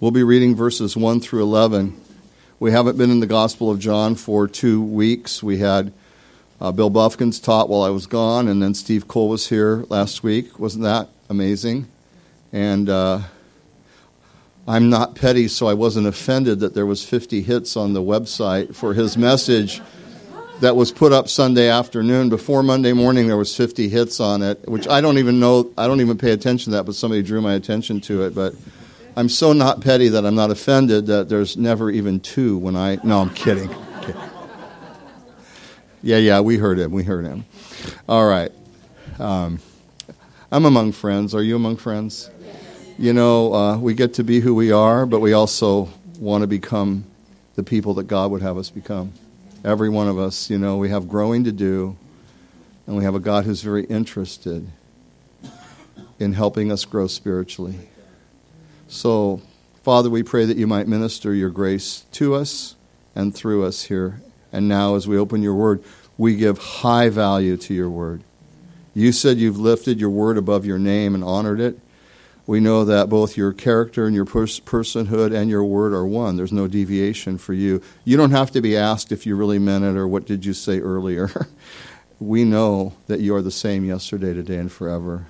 We'll be reading verses 1 through 11. We haven't been in the Gospel of John for two weeks. We had uh, Bill Buffkins taught while I was gone, and then Steve Cole was here last week. Wasn't that amazing? And uh, I'm not petty, so I wasn't offended that there was 50 hits on the website for his message that was put up Sunday afternoon. Before Monday morning, there was 50 hits on it, which I don't even know. I don't even pay attention to that, but somebody drew my attention to it. But I'm so not petty that I'm not offended that there's never even two when I. No, I'm kidding. Yeah, yeah, we heard him. We heard him. All right. Um, I'm among friends. Are you among friends? You know, uh, we get to be who we are, but we also want to become the people that God would have us become. Every one of us, you know, we have growing to do, and we have a God who's very interested in helping us grow spiritually. So, Father, we pray that you might minister your grace to us and through us here. And now, as we open your word, we give high value to your word. You said you've lifted your word above your name and honored it. We know that both your character and your pers- personhood and your word are one. There's no deviation for you. You don't have to be asked if you really meant it or what did you say earlier. we know that you are the same yesterday, today, and forever.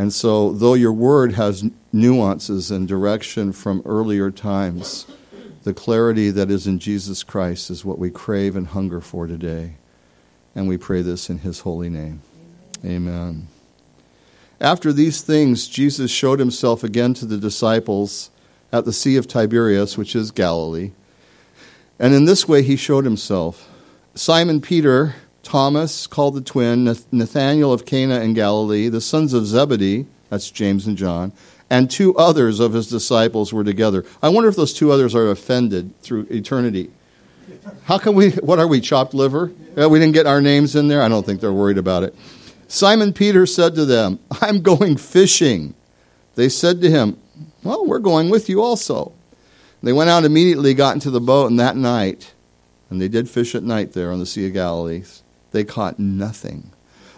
And so, though your word has nuances and direction from earlier times, the clarity that is in Jesus Christ is what we crave and hunger for today. And we pray this in his holy name. Amen. After these things, Jesus showed himself again to the disciples at the Sea of Tiberias, which is Galilee. And in this way he showed himself. Simon Peter Thomas, called the twin, Nathanael of Cana in Galilee, the sons of Zebedee, that's James and John, and two others of his disciples were together. I wonder if those two others are offended through eternity. How can we, what are we, chopped liver? We didn't get our names in there? I don't think they're worried about it. Simon Peter said to them, I'm going fishing. They said to him, Well, we're going with you also. They went out immediately, got into the boat, and that night, and they did fish at night there on the Sea of Galilee, they caught nothing.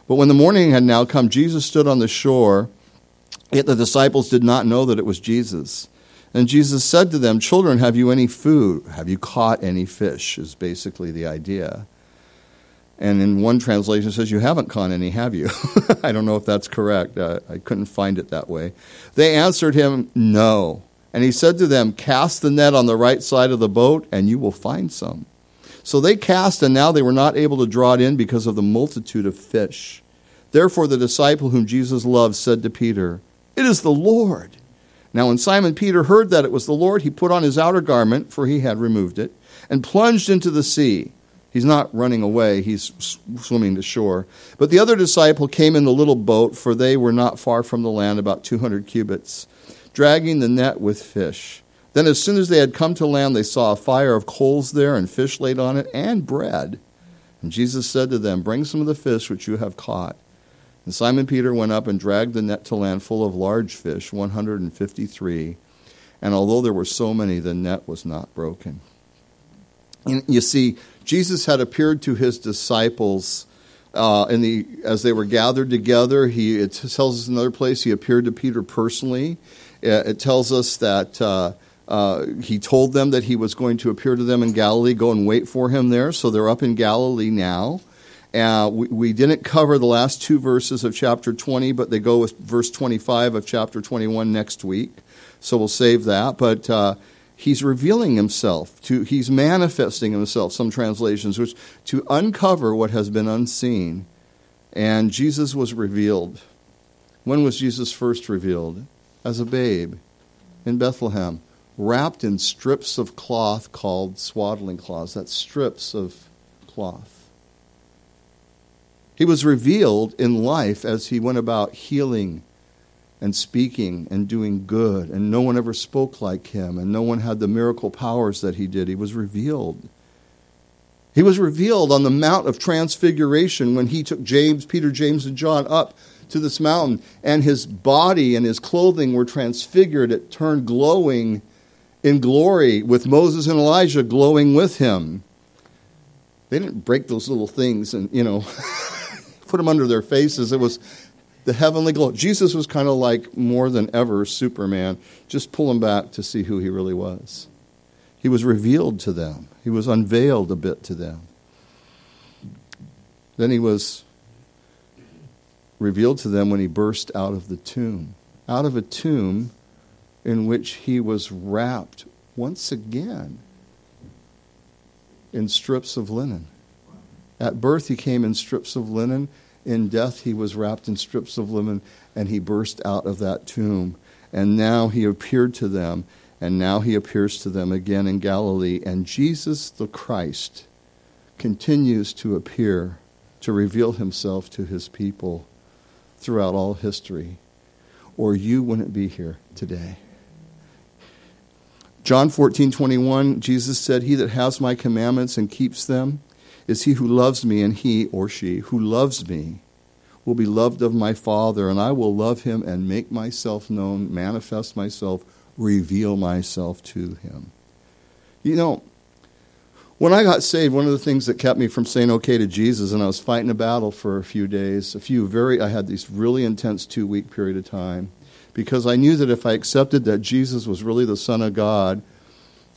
But when the morning had now come, Jesus stood on the shore, yet the disciples did not know that it was Jesus. And Jesus said to them, Children, have you any food? Have you caught any fish? Is basically the idea. And in one translation it says, You haven't caught any, have you? I don't know if that's correct. Uh, I couldn't find it that way. They answered him, No. And he said to them, Cast the net on the right side of the boat, and you will find some. So they cast, and now they were not able to draw it in because of the multitude of fish. Therefore, the disciple whom Jesus loved said to Peter, It is the Lord. Now, when Simon Peter heard that it was the Lord, he put on his outer garment, for he had removed it, and plunged into the sea. He's not running away, he's swimming to shore. But the other disciple came in the little boat, for they were not far from the land, about 200 cubits, dragging the net with fish. Then, as soon as they had come to land, they saw a fire of coals there, and fish laid on it, and bread. And Jesus said to them, Bring some of the fish which you have caught. And Simon Peter went up and dragged the net to land full of large fish, 153. And although there were so many, the net was not broken. And you see, Jesus had appeared to his disciples uh, in the, as they were gathered together. He, it tells us another place he appeared to Peter personally. It tells us that. Uh, uh, he told them that he was going to appear to them in Galilee. Go and wait for him there. So they're up in Galilee now. Uh, we, we, didn't cover the last two verses of chapter 20, but they go with verse 25 of chapter 21 next week. So we'll save that. But uh, he's revealing himself to, he's manifesting himself, some translations, which to uncover what has been unseen. And Jesus was revealed. When was Jesus first revealed? As a babe in Bethlehem wrapped in strips of cloth called swaddling cloths. That's strips of cloth. He was revealed in life as he went about healing and speaking and doing good, and no one ever spoke like him, and no one had the miracle powers that he did. He was revealed. He was revealed on the Mount of Transfiguration when he took James, Peter, James, and John up to this mountain, and his body and his clothing were transfigured. It turned glowing in glory with Moses and Elijah glowing with him. They didn't break those little things and, you know, put them under their faces. It was, the heavenly glow. Jesus was kind of like more than ever Superman, just pull him back to see who he really was. He was revealed to them, he was unveiled a bit to them. Then he was revealed to them when he burst out of the tomb. Out of a tomb in which he was wrapped once again in strips of linen. At birth, he came in strips of linen. In death, he was wrapped in strips of linen, and he burst out of that tomb. And now he appeared to them, and now he appears to them again in Galilee. And Jesus the Christ continues to appear, to reveal himself to his people throughout all history, or you wouldn't be here today. John 14, 21, Jesus said, He that has my commandments and keeps them is he who loves me, and he or she who loves me will be loved of my Father, and I will love him and make myself known, manifest myself, reveal myself to him. You know, when I got saved, one of the things that kept me from saying okay to Jesus, and I was fighting a battle for a few days, a few very, I had this really intense two week period of time, because I knew that if I accepted that Jesus was really the Son of God,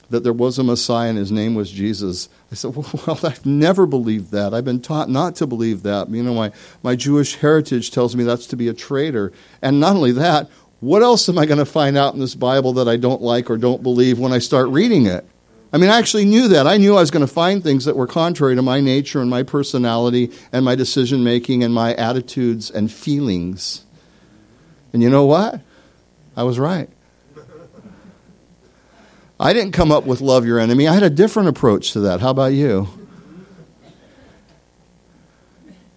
that there was a Messiah and his name was Jesus. I said, well, I've never believed that. I've been taught not to believe that. You know, my, my Jewish heritage tells me that's to be a traitor. And not only that, what else am I going to find out in this Bible that I don't like or don't believe when I start reading it? I mean, I actually knew that. I knew I was going to find things that were contrary to my nature and my personality and my decision making and my attitudes and feelings. And you know what? I was right. I didn't come up with love your enemy. I had a different approach to that. How about you?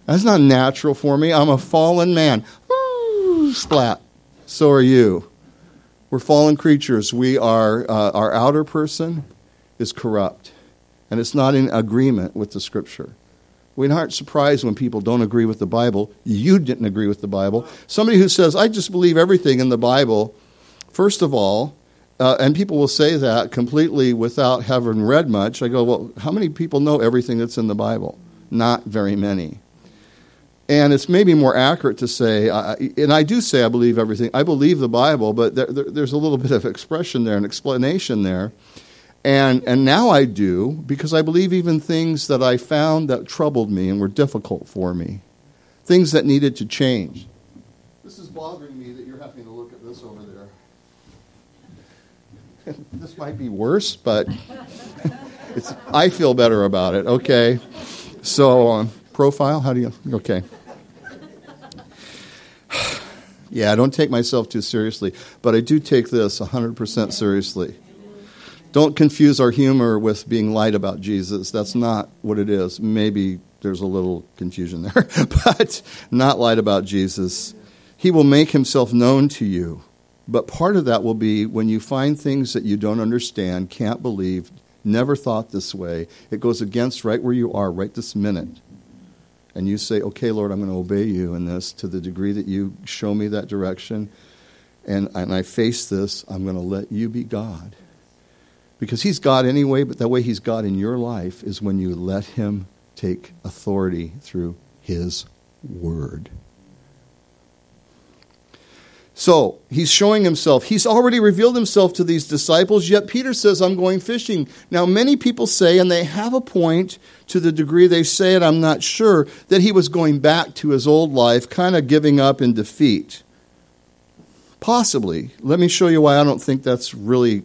That's not natural for me. I'm a fallen man. Ooh, splat. So are you. We're fallen creatures. We are uh, our outer person is corrupt, and it's not in agreement with the Scripture. We aren't surprised when people don't agree with the Bible. You didn't agree with the Bible. Somebody who says, I just believe everything in the Bible, first of all, uh, and people will say that completely without having read much. I go, well, how many people know everything that's in the Bible? Not very many. And it's maybe more accurate to say, and I do say I believe everything. I believe the Bible, but there, there, there's a little bit of expression there, an explanation there. And, and now I do because I believe even things that I found that troubled me and were difficult for me, things that needed to change. This is bothering me that you're having to look at this over there. this might be worse, but it's, I feel better about it. Okay. So, um, profile, how do you? Okay. yeah, I don't take myself too seriously, but I do take this 100% seriously. Don't confuse our humor with being light about Jesus. That's not what it is. Maybe there's a little confusion there, but not light about Jesus. He will make himself known to you. But part of that will be when you find things that you don't understand, can't believe, never thought this way, it goes against right where you are right this minute. And you say, okay, Lord, I'm going to obey you in this to the degree that you show me that direction. And, and I face this, I'm going to let you be God. Because he's God anyway, but the way he's God in your life is when you let him take authority through his word. So he's showing himself. He's already revealed himself to these disciples, yet Peter says, I'm going fishing. Now, many people say, and they have a point to the degree they say it, I'm not sure, that he was going back to his old life, kind of giving up in defeat. Possibly. Let me show you why I don't think that's really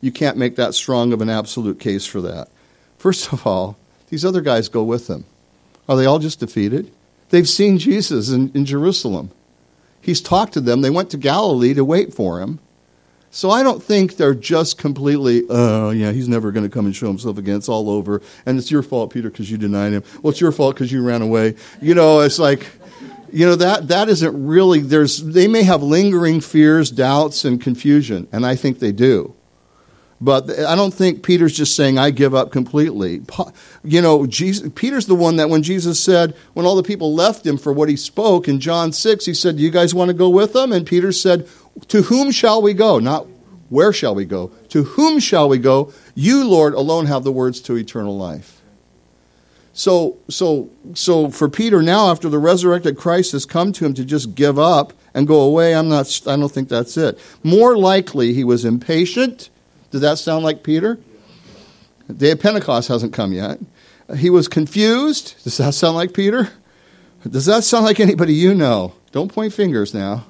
you can't make that strong of an absolute case for that. First of all, these other guys go with him. Are they all just defeated? They've seen Jesus in, in Jerusalem. He's talked to them. They went to Galilee to wait for him. So I don't think they're just completely, oh, yeah, he's never going to come and show himself again. It's all over. And it's your fault, Peter, because you denied him. Well, it's your fault because you ran away. You know, it's like, you know, that, that isn't really, there's, they may have lingering fears, doubts, and confusion. And I think they do. But I don't think Peter's just saying, I give up completely. You know, Jesus, Peter's the one that when Jesus said, when all the people left him for what he spoke in John 6, he said, you guys want to go with them? And Peter said, To whom shall we go? Not where shall we go? To whom shall we go? You, Lord, alone have the words to eternal life. So, so, so for Peter now, after the resurrected Christ has come to him to just give up and go away, I'm not, I don't think that's it. More likely, he was impatient. Does that sound like Peter? The day of Pentecost hasn't come yet. He was confused. Does that sound like Peter? Does that sound like anybody you know? Don't point fingers now.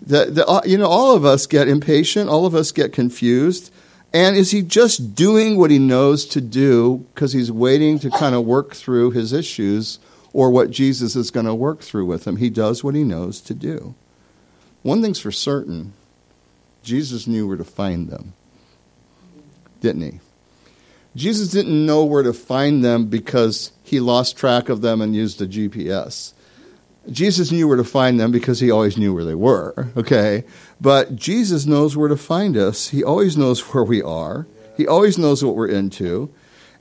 The, the, uh, you know, all of us get impatient. All of us get confused. And is he just doing what he knows to do because he's waiting to kind of work through his issues or what Jesus is going to work through with him? He does what he knows to do. One thing's for certain Jesus knew where to find them, didn't he? Jesus didn't know where to find them because he lost track of them and used a GPS. Jesus knew where to find them because he always knew where they were, okay? But Jesus knows where to find us. He always knows where we are. He always knows what we're into.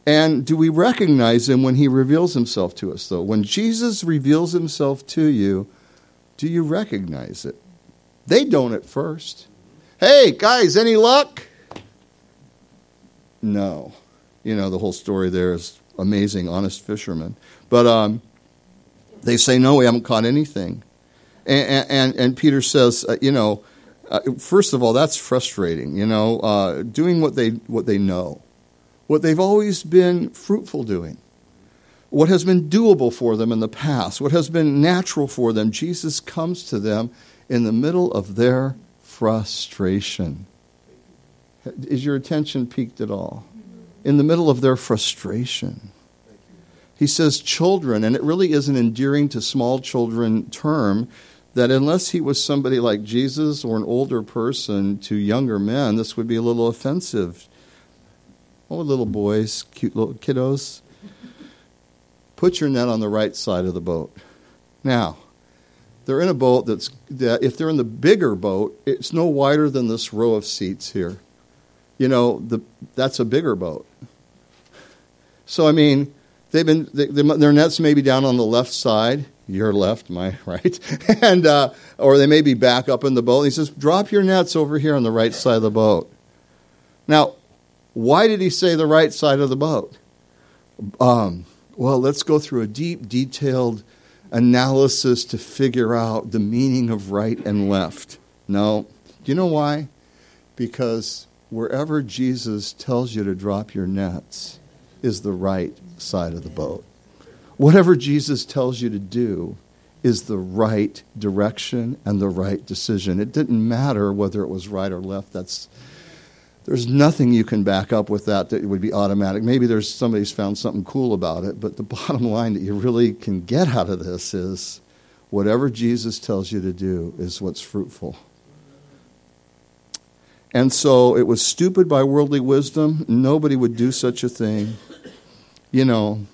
And do we recognize him when he reveals himself to us, though? When Jesus reveals himself to you, do you recognize it? They don't at first. Hey, guys, any luck? No. You know, the whole story there is amazing, honest fishermen. But um, they say, no, we haven't caught anything. And, and, and Peter says, uh, you know, uh, first of all, that's frustrating, you know, uh, doing what they, what they know, what they've always been fruitful doing, what has been doable for them in the past, what has been natural for them. Jesus comes to them in the middle of their frustration. Is your attention piqued at all? In the middle of their frustration. He says children, and it really is an endearing to small children term that unless he was somebody like Jesus or an older person to younger men, this would be a little offensive. Oh, little boys, cute little kiddos, put your net on the right side of the boat. Now, they're in a boat that's, that if they're in the bigger boat, it's no wider than this row of seats here. You know, the, that's a bigger boat. So, I mean, they've been, they, they, their nets may be down on the left side your left, my right, and uh, or they may be back up in the boat. And he says, "Drop your nets over here on the right side of the boat." Now, why did he say the right side of the boat? Um, well, let's go through a deep, detailed analysis to figure out the meaning of right and left. No, do you know why? Because wherever Jesus tells you to drop your nets is the right side of the boat whatever Jesus tells you to do is the right direction and the right decision. It didn't matter whether it was right or left. That's there's nothing you can back up with that that would be automatic. Maybe there's somebody's found something cool about it, but the bottom line that you really can get out of this is whatever Jesus tells you to do is what's fruitful. And so it was stupid by worldly wisdom. Nobody would do such a thing. You know,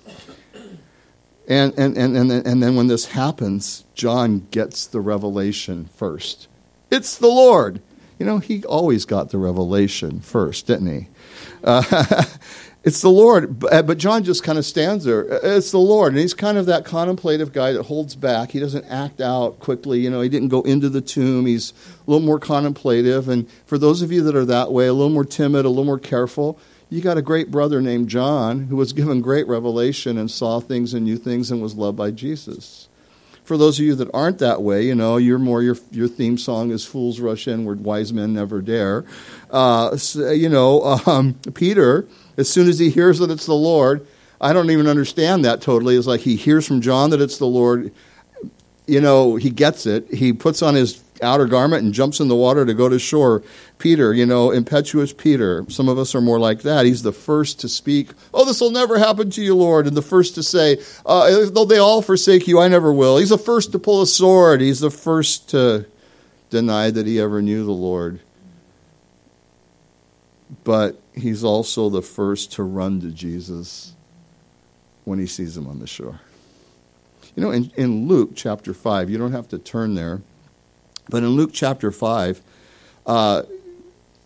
and, and, and, and, and then when this happens, John gets the revelation first. It's the Lord. You know, he always got the revelation first, didn't he? Uh, it's the Lord. But John just kind of stands there. It's the Lord. And he's kind of that contemplative guy that holds back. He doesn't act out quickly. You know, he didn't go into the tomb. He's a little more contemplative. And for those of you that are that way, a little more timid, a little more careful, you got a great brother named John who was given great revelation and saw things and knew things and was loved by Jesus. For those of you that aren't that way, you know, you're more your your theme song is "Fools Rush Inward, Wise Men Never Dare." Uh, so, you know, um, Peter, as soon as he hears that it's the Lord, I don't even understand that totally. It's like he hears from John that it's the Lord. You know, he gets it. He puts on his outer garment and jumps in the water to go to shore. Peter, you know, impetuous Peter. Some of us are more like that. He's the first to speak, Oh, this will never happen to you, Lord. And the first to say, uh, Though they all forsake you, I never will. He's the first to pull a sword. He's the first to deny that he ever knew the Lord. But he's also the first to run to Jesus when he sees him on the shore. You know, in, in Luke chapter 5, you don't have to turn there. But in Luke chapter 5, uh,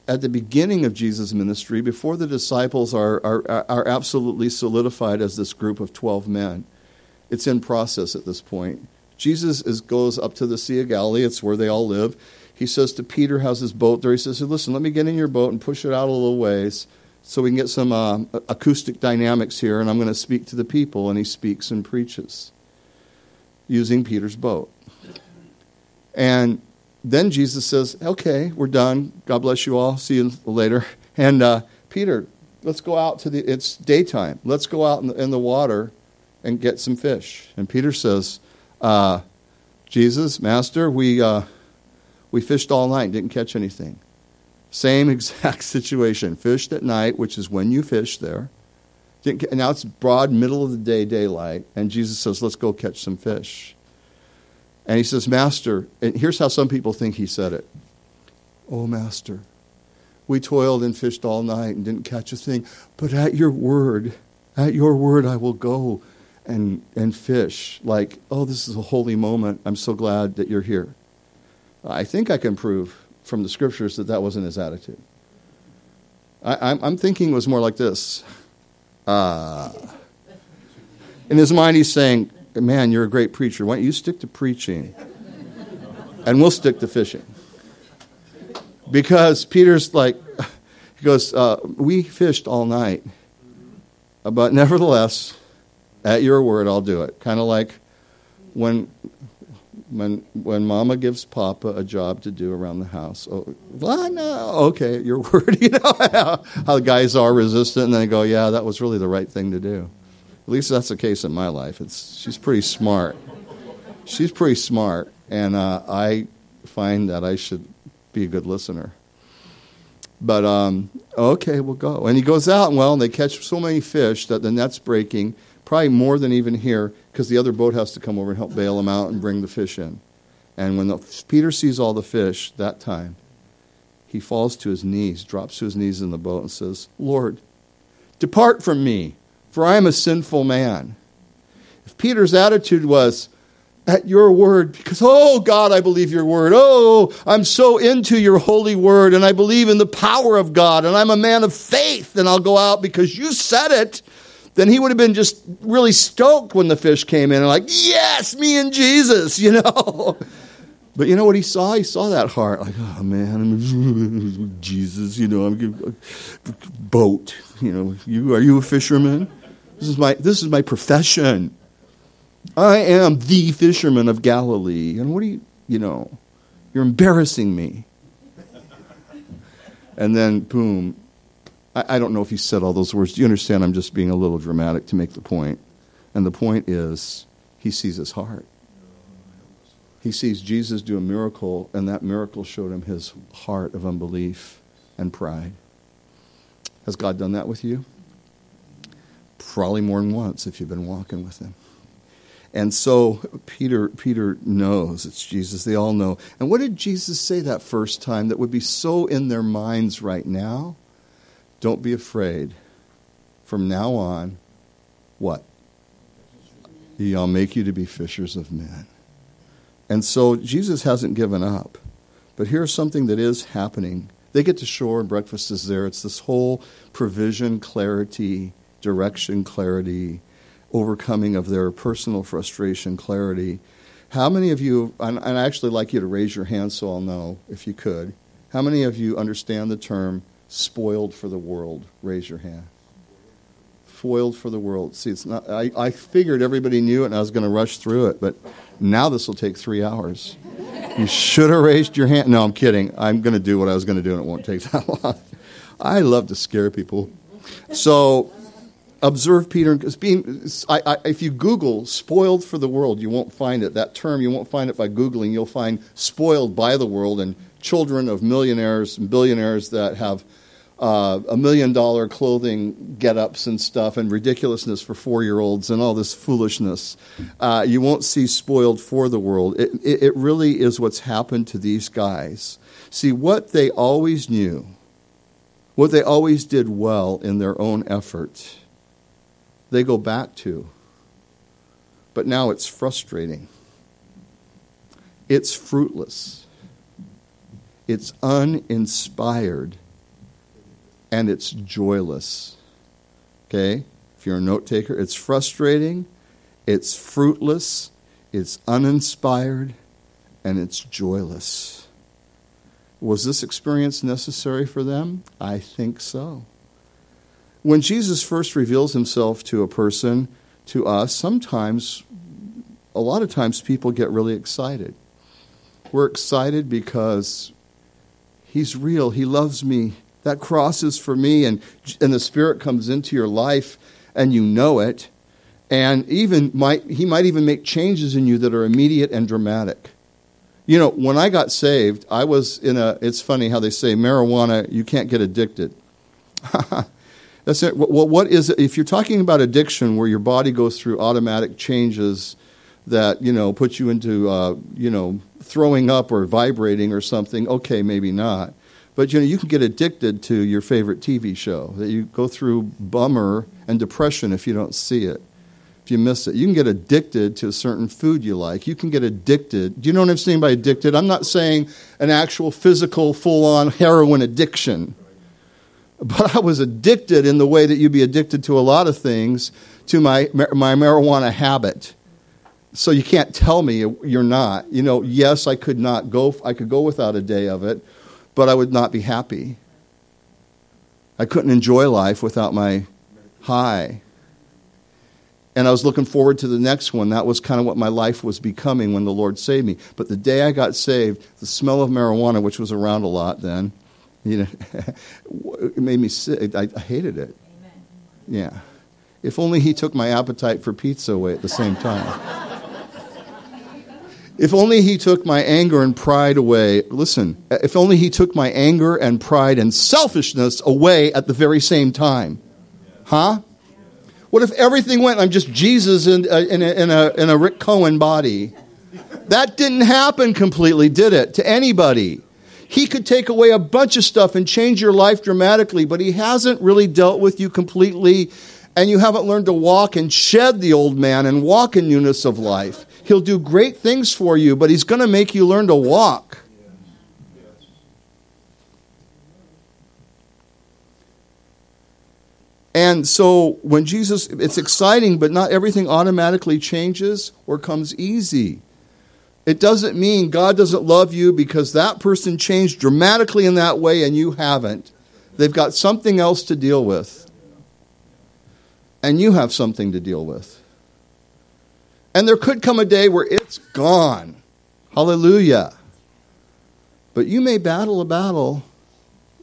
at the beginning of Jesus' ministry, before the disciples are, are, are absolutely solidified as this group of 12 men, it's in process at this point. Jesus is, goes up to the Sea of Galilee, it's where they all live. He says to Peter, has his boat there. He says, Listen, let me get in your boat and push it out a little ways so we can get some uh, acoustic dynamics here, and I'm going to speak to the people, and he speaks and preaches using Peter's boat. And then Jesus says, Okay, we're done. God bless you all. See you later. And uh, Peter, let's go out to the, it's daytime. Let's go out in the, in the water and get some fish. And Peter says, uh, Jesus, Master, we, uh, we fished all night, didn't catch anything. Same exact situation. Fished at night, which is when you fish there. Didn't, now it's broad middle of the day daylight, and Jesus says, Let's go catch some fish. And he says, Master, and here's how some people think he said it. Oh, Master, we toiled and fished all night and didn't catch a thing, but at your word, at your word, I will go and, and fish. Like, oh, this is a holy moment. I'm so glad that you're here. I think I can prove from the scriptures that that wasn't his attitude. I, am thinking it was more like this. Uh, in his mind, he's saying, Man, you're a great preacher. Why don't you stick to preaching? And we'll stick to fishing. Because Peter's like, he goes, uh, We fished all night, but nevertheless, at your word, I'll do it. Kind of like when when when mama gives papa a job to do around the house oh well no okay your word you know how, how guys are resistant and they go yeah that was really the right thing to do at least that's the case in my life. It's she's pretty smart. She's pretty smart and uh, i find that i should be a good listener. But um, okay we'll go. And he goes out and well and they catch so many fish that the net's breaking probably more than even here because the other boat has to come over and help bail them out and bring the fish in. And when the, Peter sees all the fish that time, he falls to his knees, drops to his knees in the boat, and says, Lord, depart from me, for I am a sinful man. If Peter's attitude was, at your word, because, oh God, I believe your word. Oh, I'm so into your holy word, and I believe in the power of God, and I'm a man of faith, and I'll go out because you said it then he would have been just really stoked when the fish came in and like, yes, me and Jesus, you know. But you know what he saw? He saw that heart, like, oh man, Jesus, you know, I'm boat, you know. You are you a fisherman? This is my this is my profession. I am the fisherman of Galilee. And what do you, you know, you're embarrassing me. And then, boom, I, I don't know if he said all those words. Do you understand? I'm just being a little dramatic to make the point. And the point is, he sees his heart. He sees Jesus do a miracle, and that miracle showed him his heart of unbelief and pride. Has God done that with you? Probably more than once if you've been walking with him. And so Peter Peter knows it's Jesus. They all know. And what did Jesus say that first time that would be so in their minds right now? Don't be afraid. From now on, what? I'll make you to be fishers of men. And so Jesus hasn't given up. But here's something that is happening. They get to shore and breakfast is there. It's this whole provision, clarity, direction, clarity, overcoming of their personal frustration, clarity. How many of you, and I'd actually like you to raise your hand so I'll know if you could, how many of you understand the term spoiled for the world? Raise your hand. Foiled for the world. See, it's not. I, I figured everybody knew it, and I was going to rush through it, but now this will take three hours. You should have raised your hand. No, I'm kidding. I'm going to do what I was going to do, and it won't take that long. I love to scare people. So, observe Peter. Because being, I, I, if you Google "spoiled for the world," you won't find it. That term you won't find it by googling. You'll find "spoiled by the world" and children of millionaires and billionaires that have uh, a million dollar clothing get ups and stuff and ridiculousness for four year olds and all this foolishness. Uh, you won't see spoiled for the world. It, it, it really is what's happened to these guys. See, what they always knew, what they always did well in their own effort, they go back to. But now it's frustrating, it's fruitless, it's uninspired and it's joyless. Okay? If you're a note taker, it's frustrating, it's fruitless, it's uninspired, and it's joyless. Was this experience necessary for them? I think so. When Jesus first reveals himself to a person, to us, sometimes, a lot of times, people get really excited. We're excited because he's real, he loves me. That cross is for me, and, and the Spirit comes into your life, and you know it. And even might, he might even make changes in you that are immediate and dramatic. You know, when I got saved, I was in a, it's funny how they say marijuana, you can't get addicted. That's it. Well, what is it? If you're talking about addiction where your body goes through automatic changes that, you know, put you into, uh, you know, throwing up or vibrating or something, okay, maybe not. But, you know, you can get addicted to your favorite TV show, that you go through bummer and depression if you don't see it if you miss it. You can get addicted to a certain food you like. You can get addicted. Do you know what I'm saying by addicted? I'm not saying an actual physical, full on heroin addiction. But I was addicted in the way that you'd be addicted to a lot of things to my, my marijuana habit. So you can't tell me you're not. You know, yes, I could not go, I could go without a day of it, but I would not be happy. I couldn't enjoy life without my high and I was looking forward to the next one. That was kind of what my life was becoming when the Lord saved me. But the day I got saved, the smell of marijuana, which was around a lot then, you know, it made me sick. I, I hated it. Amen. Yeah. If only He took my appetite for pizza away at the same time. if only He took my anger and pride away. Listen, if only He took my anger and pride and selfishness away at the very same time. Huh? What if everything went, I'm just Jesus in, uh, in, a, in, a, in a Rick Cohen body? That didn't happen completely, did it, to anybody? He could take away a bunch of stuff and change your life dramatically, but he hasn't really dealt with you completely, and you haven't learned to walk and shed the old man and walk in newness of life. He'll do great things for you, but he's going to make you learn to walk. And so when Jesus, it's exciting, but not everything automatically changes or comes easy. It doesn't mean God doesn't love you because that person changed dramatically in that way and you haven't. They've got something else to deal with. And you have something to deal with. And there could come a day where it's gone. Hallelujah. But you may battle a battle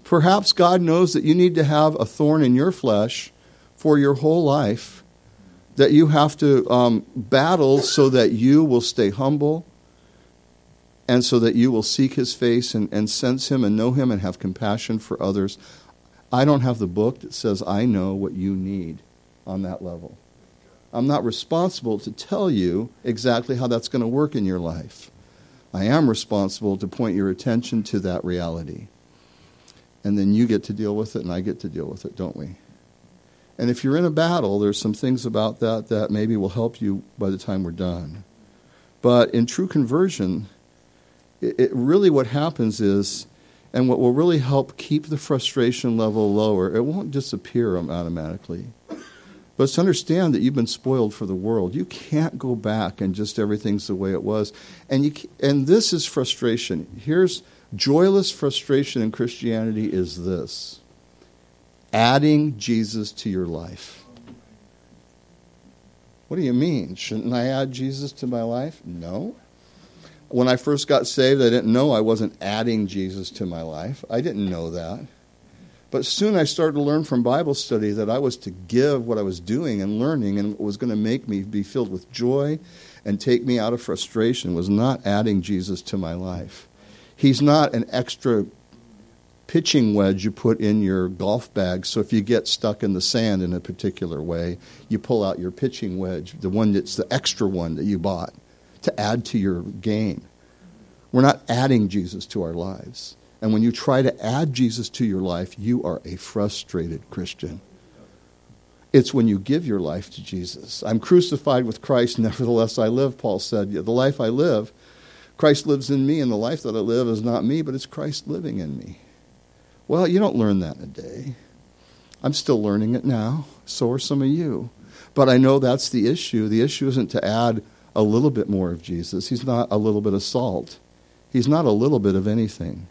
Perhaps God knows that you need to have a thorn in your flesh for your whole life that you have to um, battle so that you will stay humble and so that you will seek his face and, and sense him and know him and have compassion for others. I don't have the book that says I know what you need on that level. I'm not responsible to tell you exactly how that's going to work in your life. I am responsible to point your attention to that reality and then you get to deal with it and I get to deal with it, don't we? And if you're in a battle, there's some things about that that maybe will help you by the time we're done. But in true conversion, it, really what happens is, and what will really help keep the frustration level lower, it won't disappear um, automatically. But to understand that you've been spoiled for the world. You can't go back and just everything's the way it was. And, you, and this is frustration. Here's Joyless frustration in Christianity is this adding Jesus to your life. What do you mean? Shouldn't I add Jesus to my life? No. When I first got saved, I didn't know I wasn't adding Jesus to my life. I didn't know that. But soon I started to learn from Bible study that I was to give what I was doing and learning and was going to make me be filled with joy and take me out of frustration was not adding Jesus to my life. He's not an extra pitching wedge you put in your golf bag. So if you get stuck in the sand in a particular way, you pull out your pitching wedge, the one that's the extra one that you bought, to add to your gain. We're not adding Jesus to our lives. And when you try to add Jesus to your life, you are a frustrated Christian. It's when you give your life to Jesus. I'm crucified with Christ, nevertheless I live, Paul said. The life I live, Christ lives in me, and the life that I live is not me, but it's Christ living in me. Well, you don't learn that in a day. I'm still learning it now. So are some of you. But I know that's the issue. The issue isn't to add a little bit more of Jesus. He's not a little bit of salt. He's not a little bit of anything.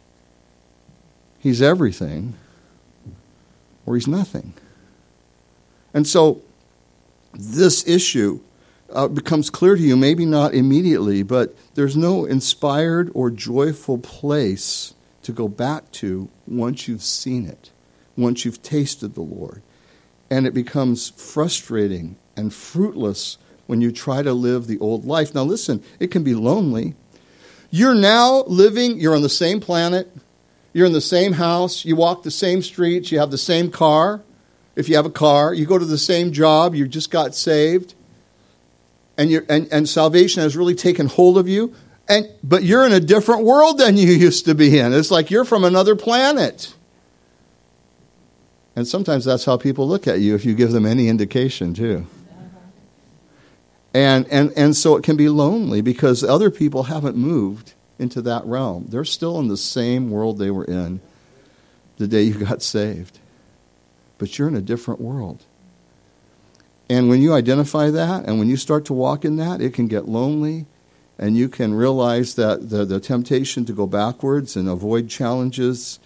He's everything, or he's nothing. And so this issue uh, becomes clear to you, maybe not immediately, but there's no inspired or joyful place to go back to once you've seen it, once you've tasted the Lord. And it becomes frustrating and fruitless when you try to live the old life. Now, listen, it can be lonely. You're now living, you're on the same planet, you're in the same house, you walk the same streets, you have the same car. If you have a car, you go to the same job, you just got saved and, you and, and salvation has really taken hold of you. And, but you're in a different world than you used to be in. It's like you're from another planet. And sometimes that's how people look at you if you give them any indication, too. And, and, and so it can be lonely because other people haven't moved into that realm. They're still in the same world they were in the day you got saved. But you're in a different world. And when you identify that and when you start to walk in that, it can get lonely and you can realize that the, the temptation to go backwards and avoid challenges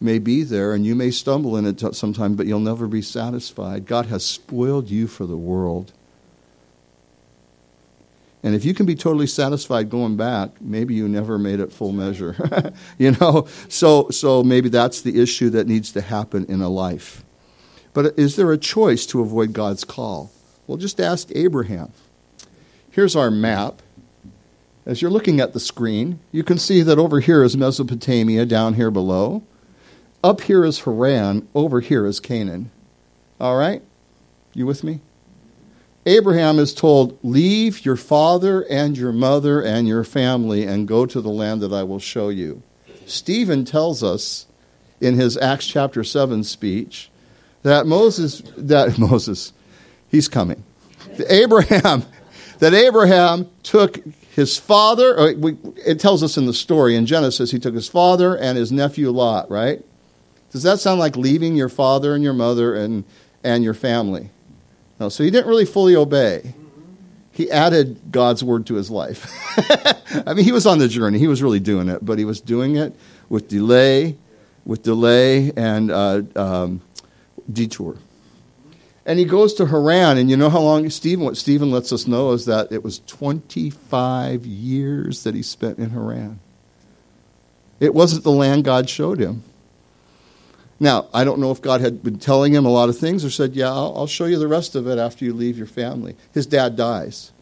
may be there and you may stumble in it sometime, but you'll never be satisfied. God has spoiled you for the world. And if you can be totally satisfied going back, maybe you never made it full measure. you know? So so maybe that's the issue that needs to happen in a life. But is there a choice to avoid God's call? Well, just ask Abraham. Here's our map. As you're looking at the screen, you can see that over here is Mesopotamia, down here below. Up here is Haran, over here is Canaan. All right? You with me? Abraham is told, Leave your father and your mother and your family and go to the land that I will show you. Stephen tells us in his Acts chapter 7 speech that Moses, that Moses, he's coming. Abraham, that Abraham took his father, uh, it tells us in the story in Genesis, he took his father and his nephew Lot, right? Does that sound like leaving your father and your mother and, and your family? No, so he didn't really fully obey. He added God's word to his life. I mean, he was on the journey. He was really doing it, but he was doing it with delay, with delay and uh, um, detour. And he goes to Haran, and you know how long Stephen, what Stephen lets us know is that it was 25 years that he spent in Haran. It wasn't the land God showed him. Now, I don't know if God had been telling him a lot of things or said, Yeah, I'll, I'll show you the rest of it after you leave your family. His dad dies.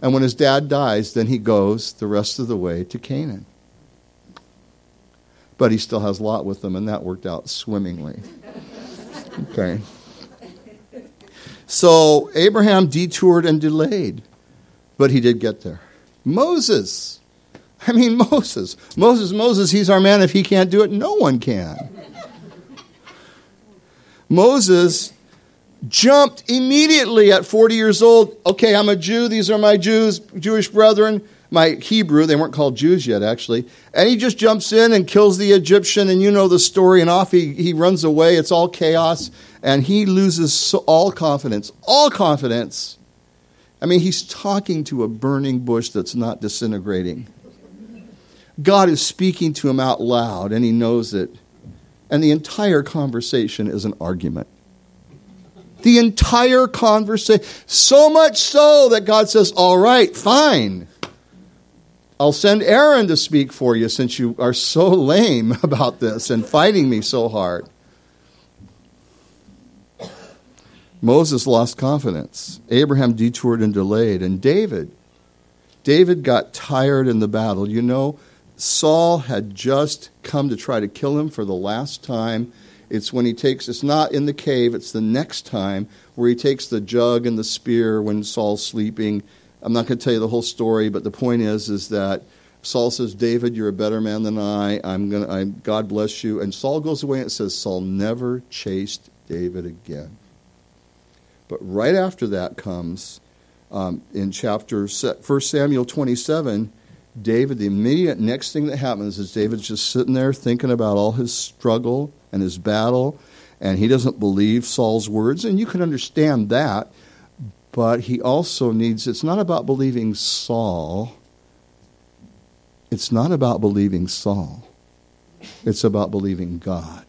And when his dad dies, then he goes the rest of the way to Canaan. But he still has Lot with him, and that worked out swimmingly. Okay. So Abraham detoured and delayed, but he did get there. Moses. I mean, Moses. Moses, Moses, he's our man. If he can't do it, no one can. Moses jumped immediately at 40 years old. Okay, I'm a Jew. These are my Jews, Jewish brethren my Hebrew, they weren't called Jews yet, actually. And he just jumps in and kills the Egyptian, and you know the story, and off he, he runs away. It's all chaos, and he loses all confidence. All confidence. I mean, he's talking to a burning bush that's not disintegrating. God is speaking to him out loud, and he knows it. And the entire conversation is an argument. The entire conversation. So much so that God says, All right, fine. I'll send Aaron to speak for you since you are so lame about this and fighting me so hard. Moses lost confidence. Abraham detoured and delayed. And David, David got tired in the battle. You know, Saul had just come to try to kill him for the last time. It's when he takes, it's not in the cave, it's the next time where he takes the jug and the spear when Saul's sleeping I'm not going to tell you the whole story, but the point is, is that Saul says, "David, you're a better man than I. I'm going to. I'm God bless you." And Saul goes away and says Saul never chased David again. But right after that comes um, in chapter 1 Samuel 27. David, the immediate next thing that happens is David's just sitting there thinking about all his struggle and his battle, and he doesn't believe Saul's words, and you can understand that but he also needs, it's not about believing Saul. It's not about believing Saul. It's about believing God.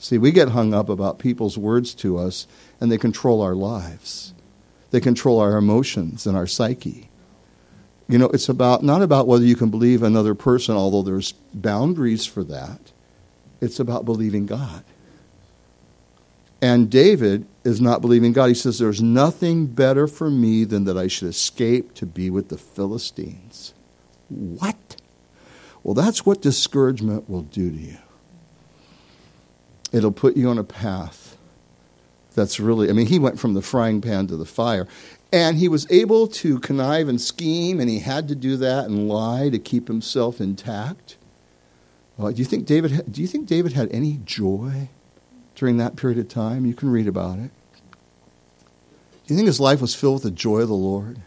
See, we get hung up about people's words to us, and they control our lives. They control our emotions and our psyche. You know, it's about not about whether you can believe another person, although there's boundaries for that. It's about believing God. And David is not believing God. He says, There's nothing better for me than that I should escape to be with the Philistines. What? Well, that's what discouragement will do to you. It'll put you on a path that's really, I mean, he went from the frying pan to the fire. And he was able to connive and scheme, and he had to do that and lie to keep himself intact. Uh, do you think David? Do you think David had any joy during that period of time? You can read about it. Do you think his life was filled with the joy of the Lord?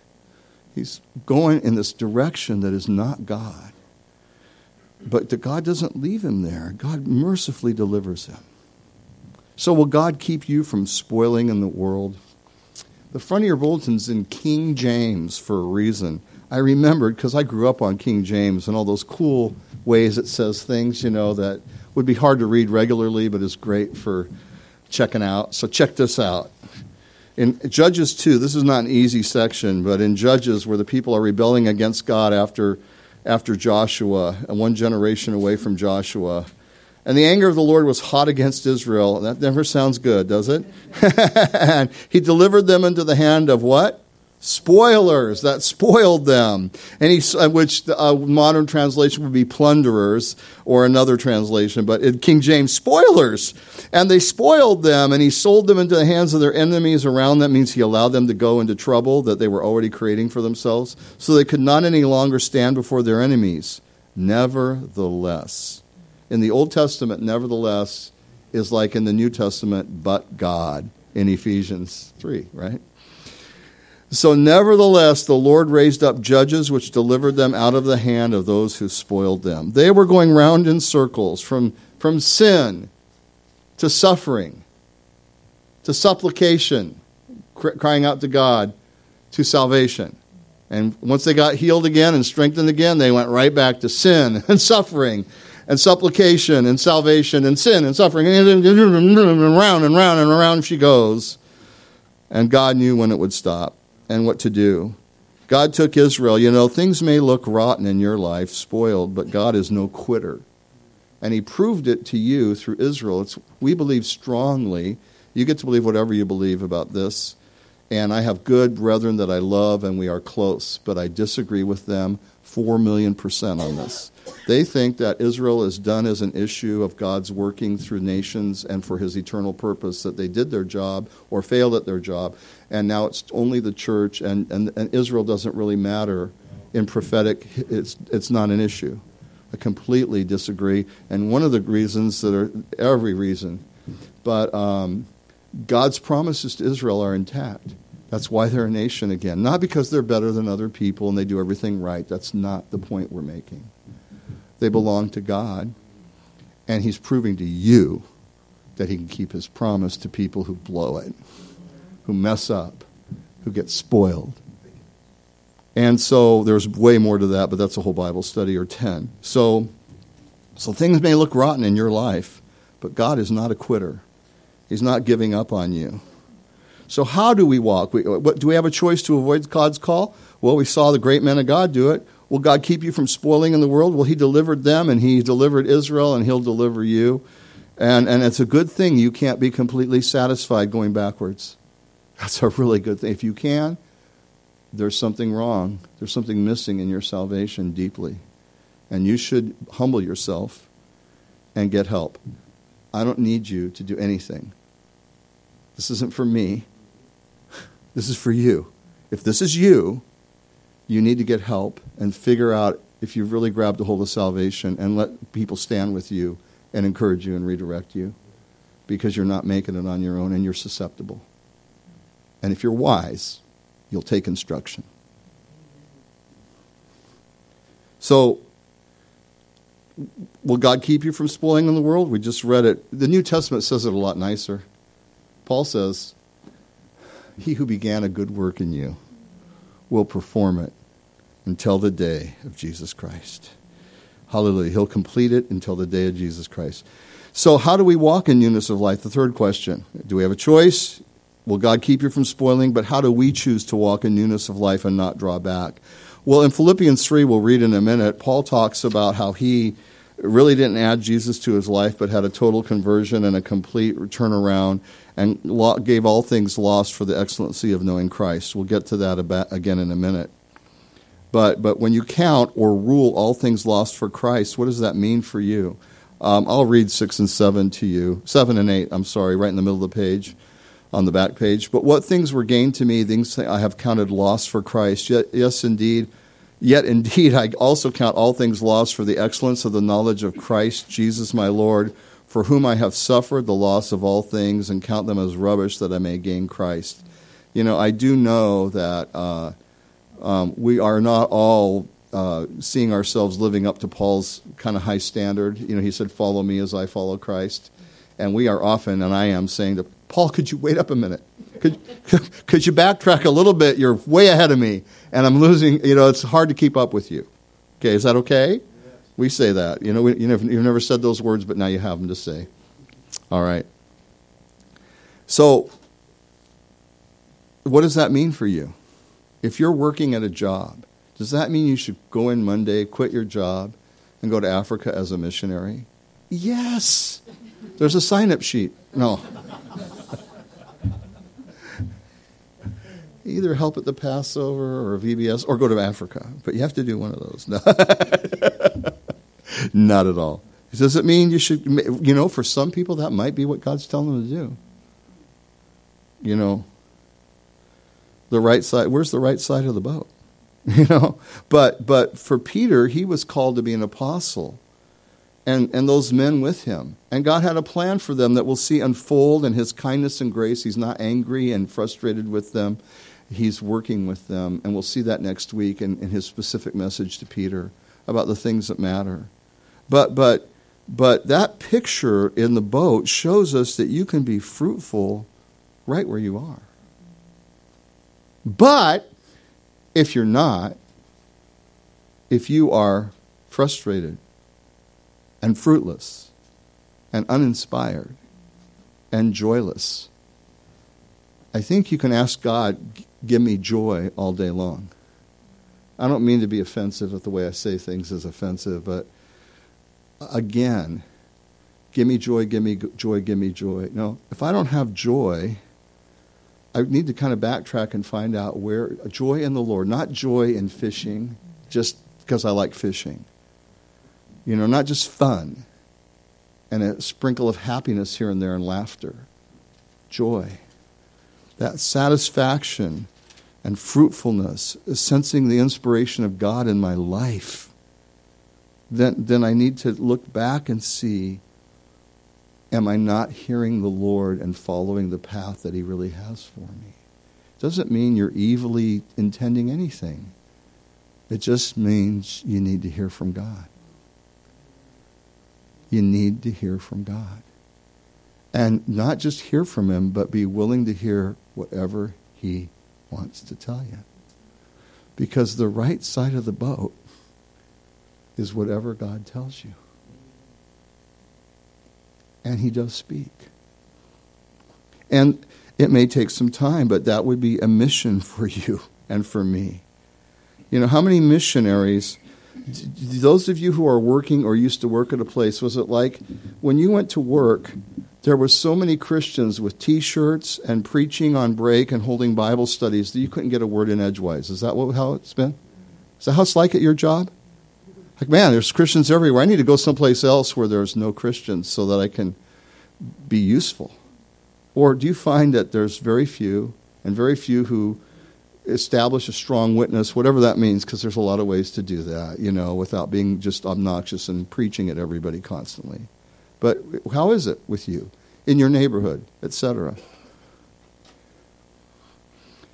He's going in this direction that is not God. But God doesn't leave him there. God mercifully delivers him. So, will God keep you from spoiling in the world? The front of your bulletin's in King James for a reason. I remembered because I grew up on King James and all those cool ways it says things, you know, that would be hard to read regularly, but is great for checking out. So, check this out. In Judges 2, this is not an easy section, but in Judges, where the people are rebelling against God after, after Joshua, and one generation away from Joshua, and the anger of the Lord was hot against Israel. That never sounds good, does it? and he delivered them into the hand of what? Spoilers that spoiled them, and he, uh, which the uh, modern translation would be plunderers, or another translation, but in King James, spoilers. And they spoiled them, and he sold them into the hands of their enemies around them. Means he allowed them to go into trouble that they were already creating for themselves, so they could not any longer stand before their enemies. Nevertheless, in the Old Testament, nevertheless, is like in the New Testament, but God in Ephesians 3, right? So, nevertheless, the Lord raised up judges which delivered them out of the hand of those who spoiled them. They were going round in circles from, from sin to suffering to supplication, crying out to God, to salvation. And once they got healed again and strengthened again, they went right back to sin and suffering and supplication and salvation and sin and suffering. And round and round and around she goes. And God knew when it would stop and what to do. God took Israel. You know, things may look rotten in your life, spoiled, but God is no quitter. And He proved it to you through Israel. It's, we believe strongly. You get to believe whatever you believe about this. And I have good brethren that I love, and we are close, but I disagree with them 4 million percent on this. They think that Israel is done as an issue of God's working through nations and for his eternal purpose, that they did their job or failed at their job, and now it's only the church, and, and, and Israel doesn't really matter in prophetic, it's, it's not an issue. I completely disagree. And one of the reasons that are, every reason, but um, God's promises to Israel are intact. That's why they're a nation again. Not because they're better than other people and they do everything right. That's not the point we're making. They belong to God. And He's proving to you that He can keep His promise to people who blow it, who mess up, who get spoiled. And so there's way more to that, but that's a whole Bible study or 10. So, so things may look rotten in your life, but God is not a quitter. He's not giving up on you. So, how do we walk? We, what, do we have a choice to avoid God's call? Well, we saw the great men of God do it. Will God keep you from spoiling in the world? Well, He delivered them and He delivered Israel and He'll deliver you. And, and it's a good thing you can't be completely satisfied going backwards. That's a really good thing. If you can, there's something wrong. There's something missing in your salvation deeply. And you should humble yourself and get help. I don't need you to do anything. This isn't for me. This is for you. If this is you, you need to get help and figure out if you've really grabbed a hold of salvation and let people stand with you and encourage you and redirect you because you're not making it on your own and you're susceptible. And if you're wise, you'll take instruction. So, will God keep you from spoiling in the world? We just read it. The New Testament says it a lot nicer. Paul says, He who began a good work in you will perform it until the day of Jesus Christ. Hallelujah. He'll complete it until the day of Jesus Christ. So, how do we walk in newness of life? The third question. Do we have a choice? Will God keep you from spoiling? But how do we choose to walk in newness of life and not draw back? Well, in Philippians 3, we'll read in a minute, Paul talks about how he really didn't add Jesus to his life, but had a total conversion and a complete turnaround and gave all things lost for the excellency of knowing Christ. We'll get to that again in a minute. But, but when you count or rule all things lost for Christ, what does that mean for you? Um, I'll read 6 and 7 to you. 7 and 8, I'm sorry, right in the middle of the page, on the back page. But what things were gained to me, things I have counted lost for Christ. Yet, yes, indeed. Yet indeed, I also count all things lost for the excellence of the knowledge of Christ Jesus my Lord, for whom I have suffered the loss of all things, and count them as rubbish that I may gain Christ. You know, I do know that uh, um, we are not all uh, seeing ourselves living up to Paul's kind of high standard. You know, he said, Follow me as I follow Christ. And we are often, and I am, saying to Paul, could you wait up a minute? Could, could you backtrack a little bit? You're way ahead of me, and I'm losing, you know, it's hard to keep up with you. Okay, is that okay? Yes. We say that. You know, we, you never, you've never said those words, but now you have them to say. All right. So, what does that mean for you? If you're working at a job, does that mean you should go in Monday, quit your job, and go to Africa as a missionary? Yes. There's a sign up sheet. No. Either help at the Passover or VBS or go to Africa. But you have to do one of those. No. Not at all. Does it mean you should, you know, for some people that might be what God's telling them to do? You know, the right side, where's the right side of the boat? You know, but but for Peter, he was called to be an apostle and, and those men with him. And God had a plan for them that we'll see unfold in his kindness and grace. He's not angry and frustrated with them, he's working with them. And we'll see that next week in, in his specific message to Peter about the things that matter. But, but, but that picture in the boat shows us that you can be fruitful right where you are. But if you're not, if you are frustrated, and fruitless and uninspired and joyless. I think you can ask God, give me joy all day long. I don't mean to be offensive if the way I say things is offensive, but again, give me joy, give me joy, give me joy. No, if I don't have joy, I need to kind of backtrack and find out where joy in the Lord, not joy in fishing, just because I like fishing. You know, not just fun and a sprinkle of happiness here and there and laughter, joy. That satisfaction and fruitfulness, sensing the inspiration of God in my life, then, then I need to look back and see am I not hearing the Lord and following the path that He really has for me? Doesn't mean you're evilly intending anything. It just means you need to hear from God you need to hear from God. And not just hear from Him, but be willing to hear whatever He wants to tell you. Because the right side of the boat is whatever God tells you. And He does speak. And it may take some time, but that would be a mission for you and for me. You know, how many missionaries those of you who are working or used to work at a place, was it like when you went to work, there were so many Christians with T-shirts and preaching on break and holding Bible studies that you couldn't get a word in edgewise. Is that what, how it's been? Is that how it's like at your job? Like, man, there's Christians everywhere. I need to go someplace else where there's no Christians so that I can be useful. Or do you find that there's very few, and very few who establish a strong witness, whatever that means, because there's a lot of ways to do that, you know, without being just obnoxious and preaching at everybody constantly. But how is it with you in your neighborhood, etc.?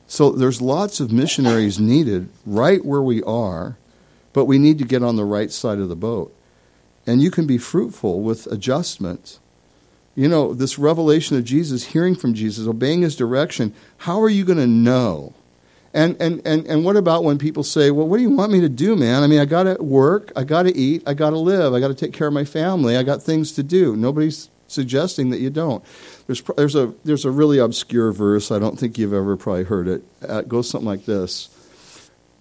So there's lots of missionaries needed right where we are, but we need to get on the right side of the boat. And you can be fruitful with adjustments. You know, this revelation of Jesus, hearing from Jesus, obeying his direction, how are you going to know? And, and, and, and what about when people say, well, what do you want me to do, man? I mean, I got to work, I got to eat, I got to live, I got to take care of my family, I got things to do. Nobody's suggesting that you don't. There's, there's, a, there's a really obscure verse. I don't think you've ever probably heard it. Uh, it goes something like this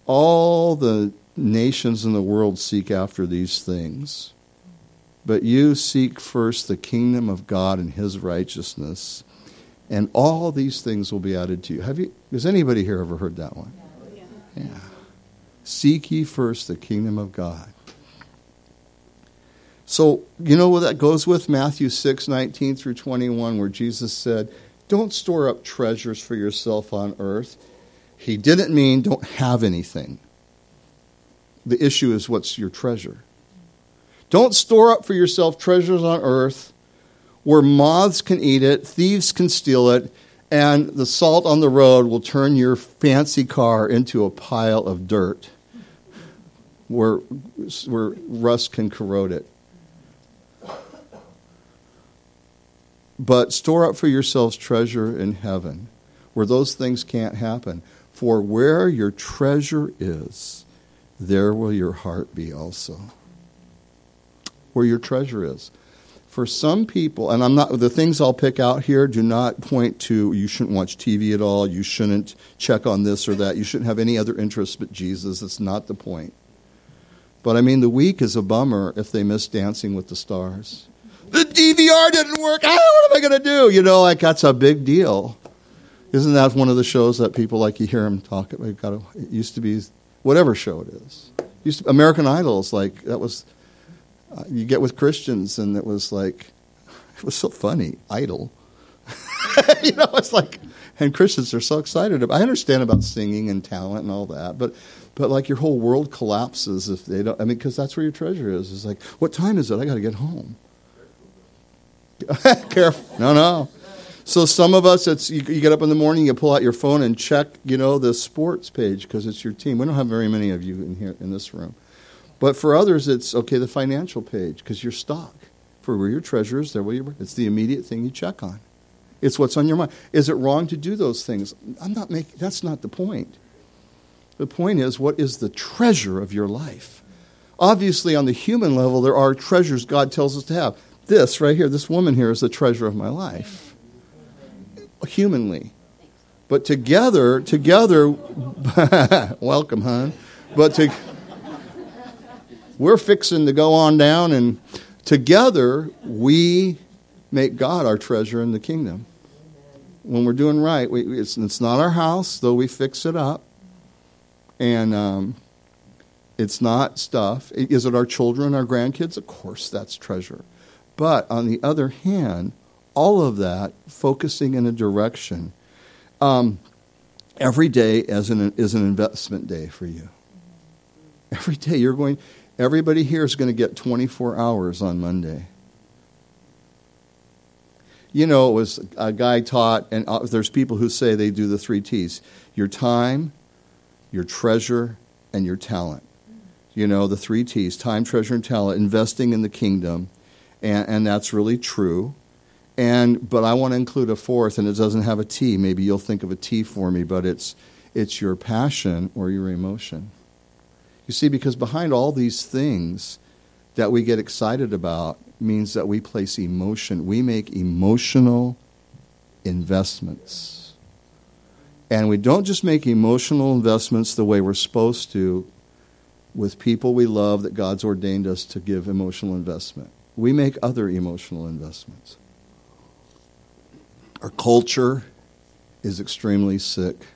All the nations in the world seek after these things, but you seek first the kingdom of God and his righteousness, and all these things will be added to you. Have you has anybody here ever heard that one? Yeah. yeah. Seek ye first the kingdom of God. So, you know what that goes with? Matthew 6, 19 through 21, where Jesus said, Don't store up treasures for yourself on earth. He didn't mean don't have anything. The issue is what's your treasure. Don't store up for yourself treasures on earth where moths can eat it, thieves can steal it, and the salt on the road will turn your fancy car into a pile of dirt where, where rust can corrode it. But store up for yourselves treasure in heaven, where those things can't happen. For where your treasure is, there will your heart be also. Where your treasure is. For some people, and I'm not the things I'll pick out here do not point to you shouldn't watch TV at all, you shouldn't check on this or that, you shouldn't have any other interests but Jesus. That's not the point. But I mean, the week is a bummer if they miss Dancing with the Stars. The DVR didn't work. Ah, what am I going to do? You know, like that's a big deal. Isn't that one of the shows that people like you hear them talk about? Got to, it used to be whatever show it is. Used to, American Idols, like that was. Uh, you get with Christians, and it was like, it was so funny. Idol. you know, it's like, and Christians are so excited. About, I understand about singing and talent and all that, but but like your whole world collapses if they don't. I mean, because that's where your treasure is. It's like, what time is it? I got to get home. Careful. No, no. So some of us, it's you, you, get up in the morning, you pull out your phone and check, you know, the sports page because it's your team. We don't have very many of you in here in this room, but for others, it's okay the financial page because your stock for where your treasure is, there where your it's the immediate thing you check on. It's what's on your mind. Is it wrong to do those things? I'm not making. That's not the point. The point is, what is the treasure of your life? Obviously, on the human level, there are treasures God tells us to have. This right here, this woman here, is the treasure of my life, humanly. But together, together, welcome, hon. But to, we're fixing to go on down, and together we make God our treasure in the kingdom. When we're doing right, we, it's, it's not our house, though we fix it up and um, it's not stuff. Is it our children, our grandkids? Of course, that's treasure. But on the other hand, all of that focusing in a direction. Um, every day an, is an investment day for you. Every day you're going, everybody here is going to get 24 hours on Monday. You know, it was a guy taught, and uh, there's people who say they do the three T's your time, your treasure, and your talent. You know, the three T's time, treasure, and talent, investing in the kingdom. And, and that's really true. And but I want to include a fourth, and it doesn't have a T. Maybe you'll think of a T for me, but it's it's your passion or your emotion. You see, because behind all these things that we get excited about means that we place emotion. We make emotional investments. And we don't just make emotional investments the way we're supposed to with people we love that God's ordained us to give emotional investment. We make other emotional investments. Our culture is extremely sick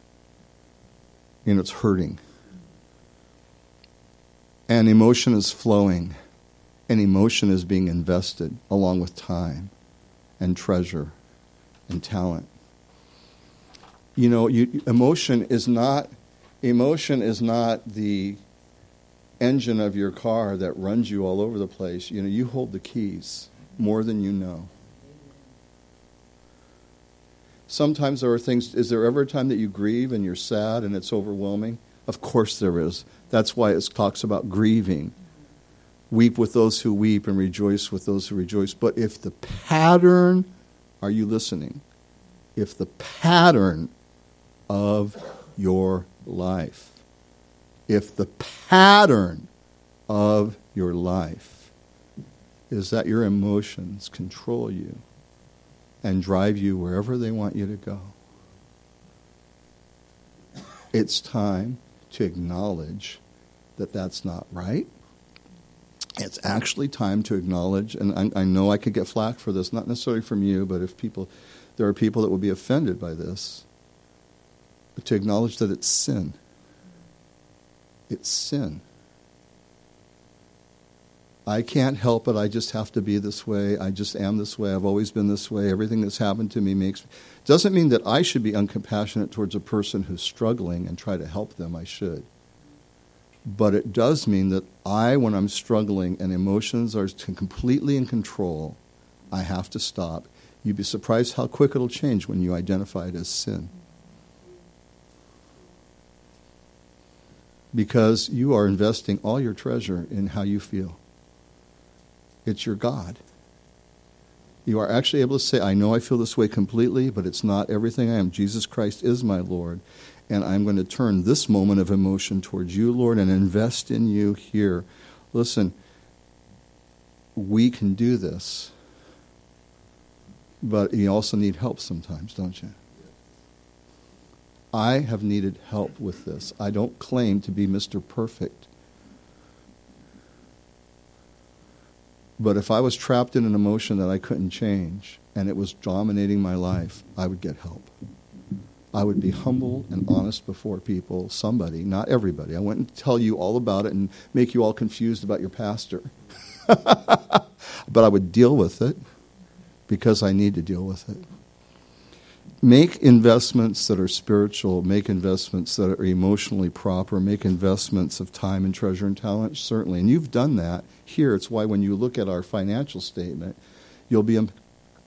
and it's hurting. And emotion is flowing, and emotion is being invested along with time and treasure and talent you know, you, emotion is not emotion is not the engine of your car that runs you all over the place. You know, you hold the keys more than you know. Sometimes there are things. Is there ever a time that you grieve and you're sad and it's overwhelming? Of course there is. That's why it talks about grieving. Weep with those who weep and rejoice with those who rejoice. But if the pattern, are you listening? If the pattern of your life. If the pattern of your life is that your emotions control you and drive you wherever they want you to go. It's time to acknowledge that that's not right. It's actually time to acknowledge, and I, I, know I could get flack for this, not necessarily from you, but if people, there are people that will be offended by this, to acknowledge that it's sin. It's sin. I can't help it. I just have to be this way. I just am this way. I've always been this way. Everything that's happened to me makes doesn't mean that I should be uncompassionate towards a person who's struggling and try to help them. I should. But it does mean that I, when I'm struggling and emotions are completely in control, I have to stop. You'd be surprised how quick it'll change when you identify it as sin. Because you are investing all your treasure in how you feel. It's your God. You are actually able to say, I know I feel this way completely, but it's not everything I am. Jesus Christ is my Lord. And I'm going to turn this moment of emotion towards you, Lord, and invest in you here. Listen, we can do this, but you also need help sometimes, don't you? I have needed help with this. I don't claim to be Mr. Perfect. But if I was trapped in an emotion that I couldn't change and it was dominating my life, I would get help. I would be humble and honest before people, somebody, not everybody. I wouldn't tell you all about it and make you all confused about your pastor. but I would deal with it because I need to deal with it make investments that are spiritual, make investments that are emotionally proper, make investments of time and treasure and talent, certainly. And you've done that here. It's why when you look at our financial statement, you'll be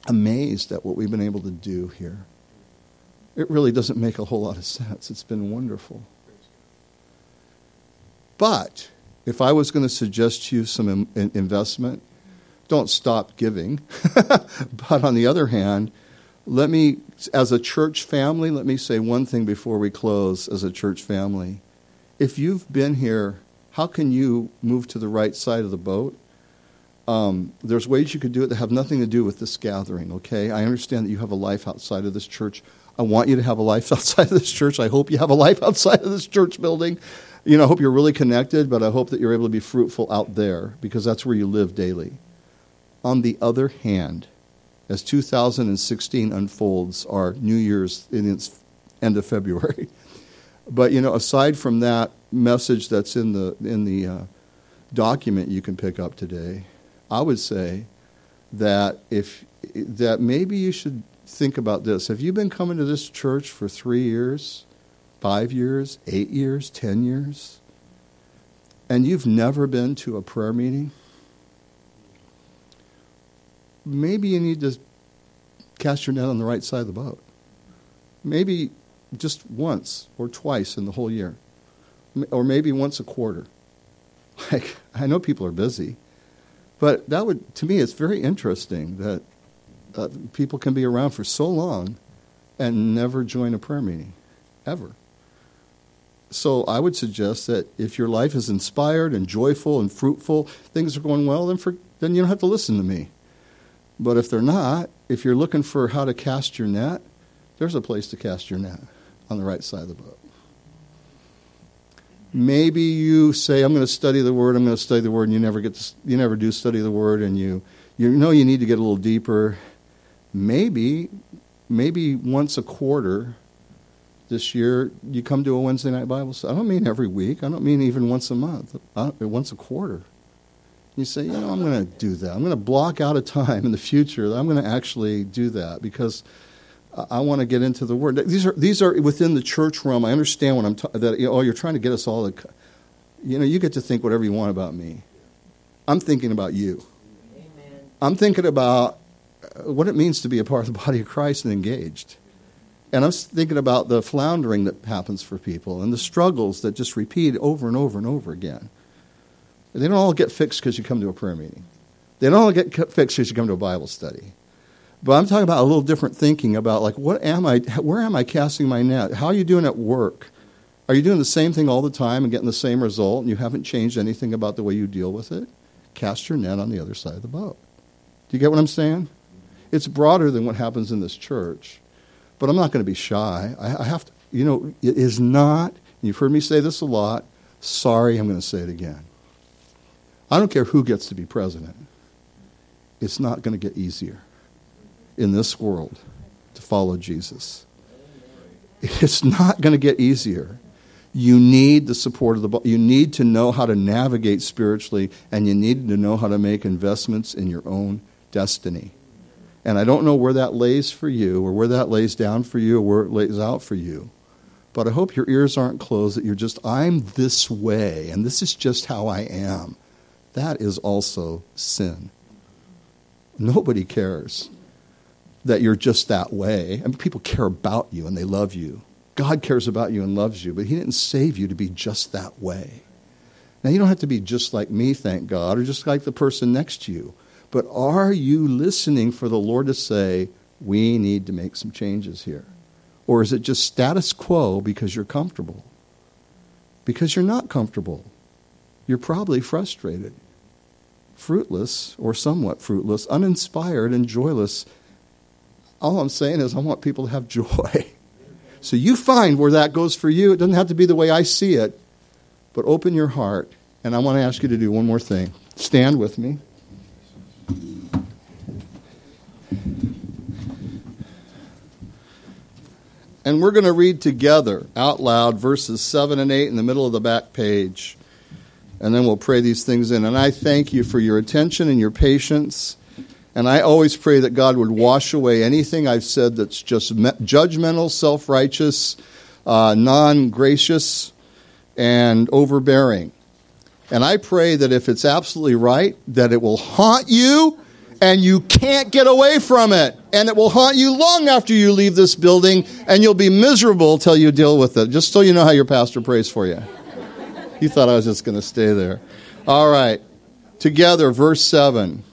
amazed at what we've been able to do here. It really doesn't make a whole lot of sense. It's been wonderful. But if I was going to suggest to you some investment, don't stop giving. but on the other hand, let me, as a church family, let me say one thing before we close as a church family. If you've been here, how can you move to the right side of the boat? Um, there's ways you could do it that have nothing to do with this gathering, okay? I understand that you have a life outside of this church. I want you to have a life outside of this church. I hope you have a life outside of this church building. You know, I hope you're really connected, but I hope that you're able to be fruitful out there because that's where you live daily. On the other hand, as 2016 unfolds, our New Year's in its end of February. But you know, aside from that message that's in the in the uh, document you can pick up today, I would say that if that maybe you should think about this. Have you been coming to this church for three years, five years, eight years, ten years, and you've never been to a prayer meeting? Maybe you need to cast your net on the right side of the boat. Maybe just once or twice in the whole year, or maybe once a quarter. Like, I know people are busy, but that would, to me, it's very interesting that uh, people can be around for so long and never join a prayer meeting, ever. So I would suggest that if your life is inspired and joyful and fruitful, things are going well, then, for, then you don't have to listen to me. But if they're not, if you're looking for how to cast your net, there's a place to cast your net on the right side of the boat. Maybe you say, I'm going to study the Word, I'm going to study the Word, and you never, get to, you never do study the Word, and you, you know you need to get a little deeper. Maybe, maybe once a quarter this year, you come to a Wednesday night Bible study. I don't mean every week. I don't mean even once a month. once a quarter. You say, you know, I'm going to do that. I'm going to block out a time in the future that I'm going to actually do that because I want to get into the Word. These are these are within the church realm. I understand what I'm ta- that. You know, oh, you're trying to get us all to, you know, you get to think whatever you want about me. I'm thinking about you. Amen. I'm thinking about uh, what it means to be a part of the body of Christ and engaged. And I'm thinking about the floundering that happens for people and the struggles that just repeat over and over and over again. They don't all get fixed because you come to a prayer meeting. They don't all get fixed because you come to a Bible study. But I'm talking about a little different thinking about like what am I where am I casting my net? How are you doing at work? Are you doing the same thing all the time and getting the same result and you haven't changed anything about the way you deal with it? cast your net on the other side of the boat. Do you get what I'm saying? It's broader than what happens in this church. But I'm not going to be shy. I, I have to, you know, it is not, you've heard me say this a lot. Sorry, I'm going to say it again. I don't care who gets to be president. It's not going to get easier in this world to follow Jesus. It's not going to get easier. You need the support of the you need to know how to navigate spiritually and you need to know how to make investments in your own destiny. And I don't know where that lays for you or where that lays down for you or where it lays out for you. But I hope your ears aren't closed that you're just I'm this way and this is just how I am. That is also sin. Nobody cares that you're just that way. I mean, people care about you and they love you. God cares about you and loves you, but He didn't save you to be just that way. Now, you don't have to be just like me, thank God, or just like the person next to you. But are you listening for the Lord to say, we need to make some changes here? Or is it just status quo because you're comfortable? Because you're not comfortable. You're probably frustrated, fruitless, or somewhat fruitless, uninspired, and joyless. All I'm saying is, I want people to have joy. So you find where that goes for you. It doesn't have to be the way I see it, but open your heart. And I want to ask you to do one more thing. Stand with me. And we're going to read together out loud verses 7 and 8 in the middle of the back page. And then we'll pray these things in. And I thank you for your attention and your patience. And I always pray that God would wash away anything I've said that's just judgmental, self righteous, uh, non gracious, and overbearing. And I pray that if it's absolutely right, that it will haunt you and you can't get away from it. And it will haunt you long after you leave this building and you'll be miserable till you deal with it. Just so you know how your pastor prays for you. You thought I was just going to stay there. All right. Together, verse 7.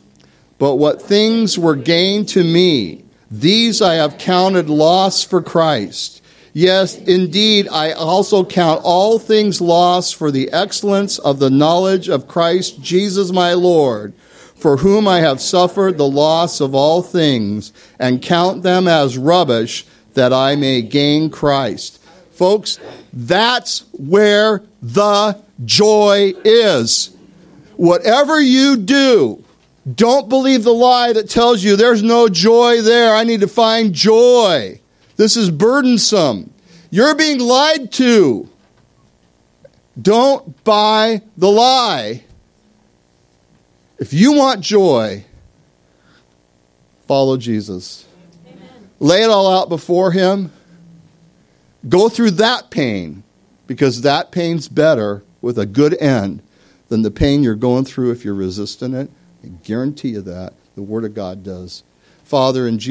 But what things were gained to me, these I have counted loss for Christ. Yes, indeed, I also count all things lost for the excellence of the knowledge of Christ Jesus my Lord, for whom I have suffered the loss of all things, and count them as rubbish, that I may gain Christ. Folks, that's where the joy is. Whatever you do, don't believe the lie that tells you there's no joy there. I need to find joy. This is burdensome. You're being lied to. Don't buy the lie. If you want joy, follow Jesus. Amen. Lay it all out before Him. Go through that pain because that pain's better with a good end than the pain you're going through if you're resisting it I guarantee you that. The Word of God does. Father, in Jesus'